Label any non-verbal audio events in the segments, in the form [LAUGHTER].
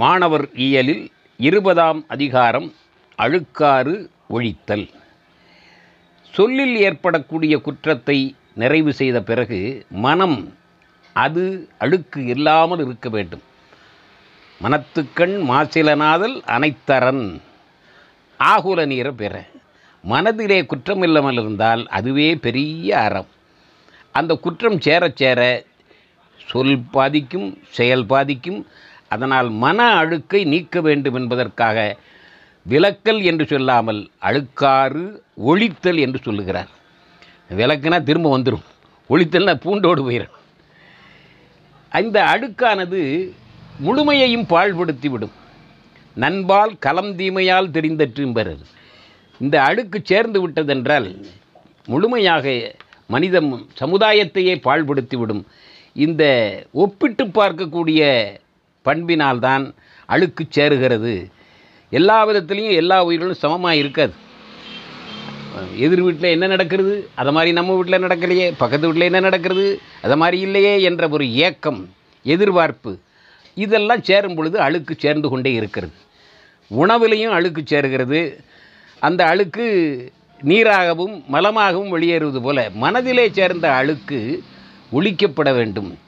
மாணவர் இயலில் இருபதாம் அதிகாரம் அழுக்காறு ஒழித்தல். சொல்லில் ஏற்படக்கூடிய குற்றத்தை நிறைவு செய்த பிறகு மனம் அது அழுக்கு இல்லாமல் இருக்க வேண்டும். மனத்துக்கண் மாசிலனாதல் அனைத்தரன் ஆகுல நீர பெற. மனதிலே குற்றம் இல்லாமல் இருந்தால் அதுவே பெரிய அறம். அந்த குற்றம் சேரச் சேர சொல் பாதிக்கும் செயல் பாதிக்கும் அதனால் மன அழுக்கை நீக்க வேண்டும் என்பதற்காக விளக்கல் என்று சொல்லாமல் அழுக்காறு ஒழித்தல் என்று சொல்லுகிறார். விளக்குனா திரும்ப வந்துடும் ஒழித்தல்னா பூண்டோடு போயிடும் அந்த அழுக்கானது முழுமையையும் பாழ்படுத்தி விடும் நண்பால் கலம் தீமையால் தெரிந்தற்றும்பரர் இந்த அழுக்கு சேர்ந்து விட்டதென்றால் முழுமையாக மனித சமுதாயத்தையே பாழ்படுத்திவிடும். இந்த ஒப்பிட்டு பார்க்கக்கூடிய பண்பினால்தான் அழுக்கு சேருகிறது. எல்லா விதத்துலேயும் எல்லா உயிர்களும் சமமாக இருக்காது. எதிர் வீட்டில் என்ன நடக்கிறது? அதை மாதிரி நம்ம வீட்டில் நடக்கலையே. பக்கத்து வீட்டில் என்ன நடக்கிறது? அதை மாதிரி இல்லையே என்ற ஒரு ஏக்கம் எதிர்பார்ப்பு இதெல்லாம் சேரும் பொழுது அழுக்கு சேர்ந்து கொண்டே இருக்கிறது. உணவுலையும் அழுக்கு சேருகிறது. அந்த அழுக்கு நீராகவும் மலமாகவும் வெளியேறுவது போல மனதிலே சேர்ந்த அழுக்கு ஒழிக்கப்பட வேண்டும்.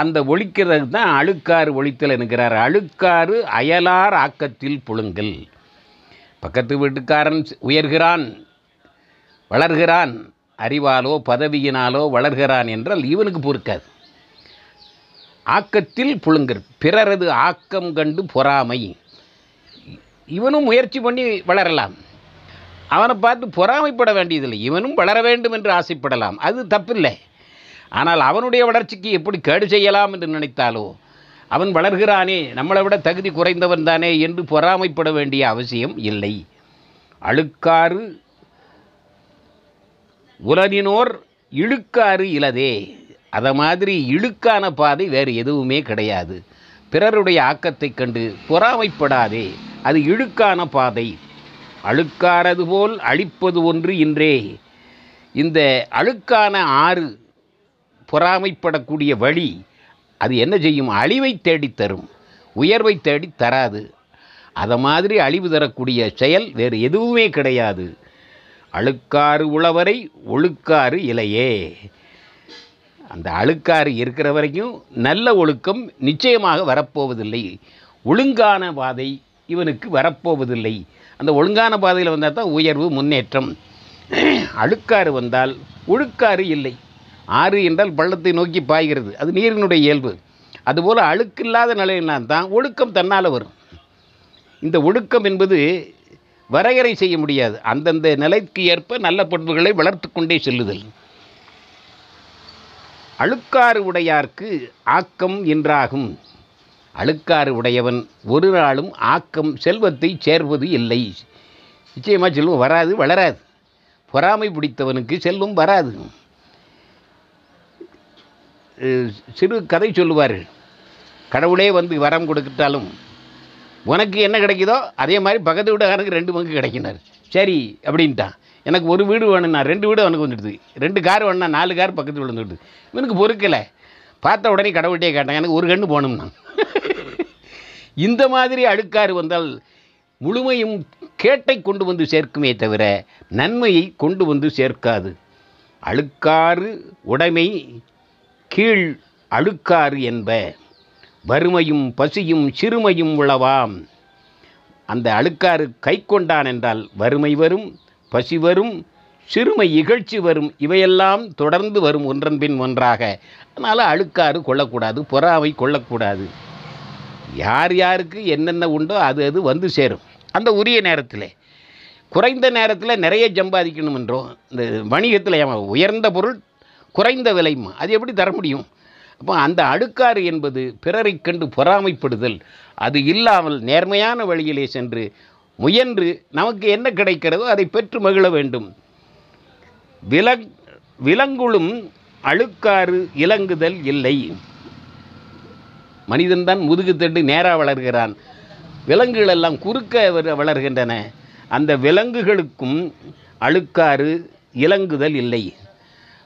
அந்த ஒழிக்கிறது தான் அழுக்காறு ஒழித்தல் என்கிறார். அழுக்காறு அயலார் ஆக்கத்தில் புழுங்கல். பக்கத்து வீட்டுக்காரன் உயர்கிறான் வளர்கிறான் அறிவாலோ பதவியினாலோ வளர்கிறான் என்றால் இவனுக்கு பொறுக்காது. ஆக்கத்தில் புழுங்கர் பிறரது ஆக்கம் கண்டு பொறாமை. இவனும் முயற்சி பண்ணி வளரலாம். அவனை பார்த்து பொறாமைப்பட வேண்டியதில்லை. இவனும் வளர வேண்டும் என்று ஆசைப்படலாம். அது தப்பில்லை. ஆனால் அவனுடைய வளர்ச்சிக்கு எப்படி கேடு செய்யலாம் என்று நினைத்தாலோ அவன் வளர்கிறானே நம்மளை விட தகுதி குறைந்தவன் தானே என்று பொறாமைப்பட வேண்டிய அவசியம் இல்லை. அழுக்காறு உலகினோர் இழுக்காறு இலதே. அதை மாதிரி இழுக்கான பாதை வேறு எதுவுமே கிடையாது. பிறருடைய ஆக்கத்தைக் கண்டு பொறாமைப்படாதே அது இழுக்கான பாதை. அழுக்காரது போல் அழிப்பது ஒன்று இன்றே. இந்த அழுக்கான ஆறு பொறாமைப்படக்கூடிய வழி அது என்ன செய்யும்? அழிவை தேடித்தரும் உயர்வை தேடி தராது. அதை மாதிரி அழிவு தரக்கூடிய செயல் வேறு எதுவுமே கிடையாது. அழுக்காறு உழவரை ஒழுக்காறு இலையே. அந்த அழுக்காறு இருக்கிற வரைக்கும் நல்ல ஒழுக்கம் நிச்சயமாக வரப்போவதில்லை. ஒழுங்கான பாதை இவனுக்கு வரப்போவதில்லை. அந்த ஒழுங்கான பாதையில் வந்தால் தான் உயர்வு முன்னேற்றம். அழுக்காறு வந்தால் ஒழுக்காறு இல்லை. ஆறு என்றால் பள்ளத்தை நோக்கி பாய்கிறது. அது நீரினுடைய இயல்பு. அதுபோல் அழுக்கில்லாத நிலையினால் தான் ஒழுக்கம் தன்னால் வரும். இந்த ஒழுக்கம் என்பது வரையறை செய்ய முடியாது. அந்தந்த நிலைக்கு ஏற்ப நல்ல பண்புகளை வளர்த்து கொண்டே செல்லுதல். அழுக்காறு உடையார்க்கு ஆக்கம் என்றாகும். அழுக்காறு உடையவன் ஒரு நாளும் ஆக்கம் செல்வத்தை சேர்வது இல்லை. நிச்சயமாக செல்வம் வராது வளராது. பொறாமை பிடித்தவனுக்கு செல்வம் வராது. சிறு கதை சொல்லுவார் கடவுளே வந்து வரம் கொடுத்துட்டாலும் உனக்கு என்ன கிடைக்குதோ அதே மாதிரி பக்கத்து வீட்டுக்காரனுக்கு ரெண்டு பங்கு கிடைக்கினார். சரி அப்படின்ட்டான். எனக்கு ஒரு வீடு வேணும்னா ரெண்டு வீடு அவனுக்கு வந்துடுது. ரெண்டு கார் வேணும்னா நாலு கார் பக்கத்து வீடு வந்துடுது இவனுக்கு பொறுக்கலை. பார்த்த உடனே கடவுள்கிட்டே கேட்டேன் எனக்கு ஒரு கண்ணு போகணும்னா. [LAUGHS] இந்த மாதிரி அழுக்காறு வந்தால் முழுமையும் கேட்டை கொண்டு வந்து சேர்க்குமே தவிர நன்மையை கொண்டு வந்து சேர்க்காது. அழுக்காறு உடைமை கீழ் அழுக்காறு என்ப வறுமையும் பசியும் சிறுமையும் உளவாம். அந்த அழுக்காறு கை கொண்டான் என்றால் வறுமை வரும் பசி வரும் சிறுமை இகழ்ச்சி வரும் இவையெல்லாம் தொடர்ந்து வரும் ஒன்றன் பின் ஒன்றாக. அதனால் அழுக்காறு கொள்ளக்கூடாது பொறாமை கொள்ளக்கூடாது. யார் யாருக்கு என்னென்ன உண்டோ அது அது வந்து சேரும். அந்த உரிய நேரத்தில் குறைந்த நேரத்தில் நிறைய சம்பாதிக்கணும் என்றோ இந்த வணிகத்தில் உயர்ந்த பொருள் குறைந்த விலைமா அது எப்படி தர முடியும்? அப்போ அந்த அழுக்காறு என்பது பிறரை கண்டு பொறாமைப்படுதல். அது இல்லாமல் நேர்மையான வழியிலே சென்று முயன்று நமக்கு என்ன கிடைக்கிறதோ அதை பெற்று மகிழ வேண்டும். விலங் விலங்குளும் அழுக்காறு இலங்குதல் இல்லை. மனிதன்தான் முதுகு தண்டு நேராக வளர்கிறான். விலங்குகள் எல்லாம் குறுக்க வளர்கின்றன. அந்த விலங்குகளுக்கும் அழுக்காறு இலங்குதல் இல்லை.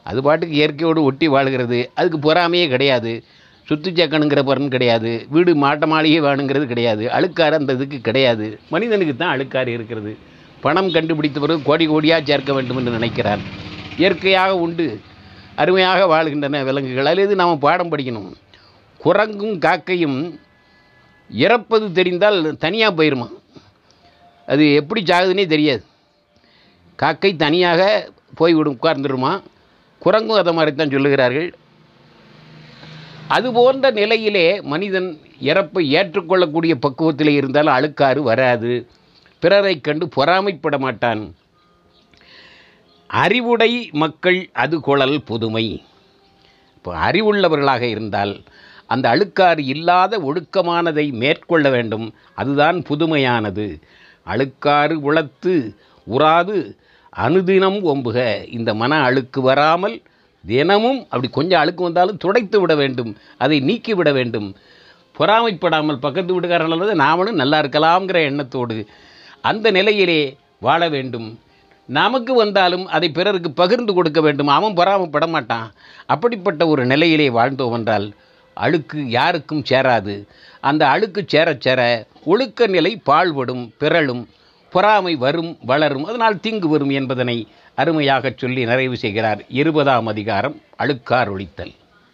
அது பாட்டுக்கு இயற்கையோடு ஒட்டி வாழ்கிறது. அதுக்கு பொறாமையே கிடையாது. சுத்து சேர்க்கணுங்கிற கிடையாது. வீடு மாட்ட மாளிகை வேணுங்கிறது கிடையாது. அழுக்காறு அந்த இதுக்கு கிடையாது. மனிதனுக்கு தான் அழுக்காறு இருக்கிறது. பணம் கண்டுபிடித்த பிறகு கோடி கோடியாக சேர்க்க வேண்டும் என்று நினைக்கிறான் இயற்கையாக உண்டு. அருமையாக வாழ்கின்றன விலங்குகள். அல்லது நாம் பாடம் படிக்கணும்? குரங்கும் காக்கையும் இறப்பது தெரிந்தால் தனியாக போயிருமா? அது எப்படி சாகுதுன்னே தெரியாது. காக்கை தனியாக போய்விடும் உட்கார்ந்துருமா? குரங்கும் அதை மாதிரி தான் சொல்லுகிறார்கள். அது போன்ற நிலையிலே மனிதன் இறப்பை ஏற்றுக்கொள்ளக்கூடிய பக்குவத்தில் இருந்தால் அழுக்காறு வராது. பிறரை கண்டு பொறாமைப்பட மாட்டான். அறிவுடை மக்கள் அது குழல் புதுமை. இப்போ அறிவுள்ளவர்களாக இருந்தால் அந்த அழுக்காறு இல்லாத ஒழுக்கமானதை மேற்கொள்ள வேண்டும். அதுதான் புதுமையானது. அழுக்காறு உளத்து உறாது அனுதினம் ஒம்புக இந்த மன அழுக்கு வராமல் தினமும் அப்படி கொஞ்சம் அழுக்கு வந்தாலும் துடைத்து விட வேண்டும் அதை நீக்கி விட வேண்டும். பொறாமைப்படாமல் பக்கத்து வீட்டுக்காரர்களது நாமளும் நல்லா இருக்கலாம்ங்கிற எண்ணத்தோடு அந்த நிலையிலே வாழ வேண்டும். நமக்கு வந்தாலும் அதை பிறருக்கு பகிர்ந்து கொடுக்க வேண்டும். அவன் பொறாமப்பட மாட்டான். அப்படிப்பட்ட ஒரு நிலையிலே வாழ்ந்தோம் என்றால் அழுக்கு யாருக்கும் சேராது. அந்த அழுக்கு சேரச் சேர ஒழுக்க நிலை பாழ்படும் பிறழும். பொறாமை வரும் வளரும். அதனால் தீங்கு வரும் என்பதனை அருமையாகச் சொல்லி நிறைவு செய்கிறார் இருபதாம் அதிகாரம் அழுக்கார் ஒழித்தல்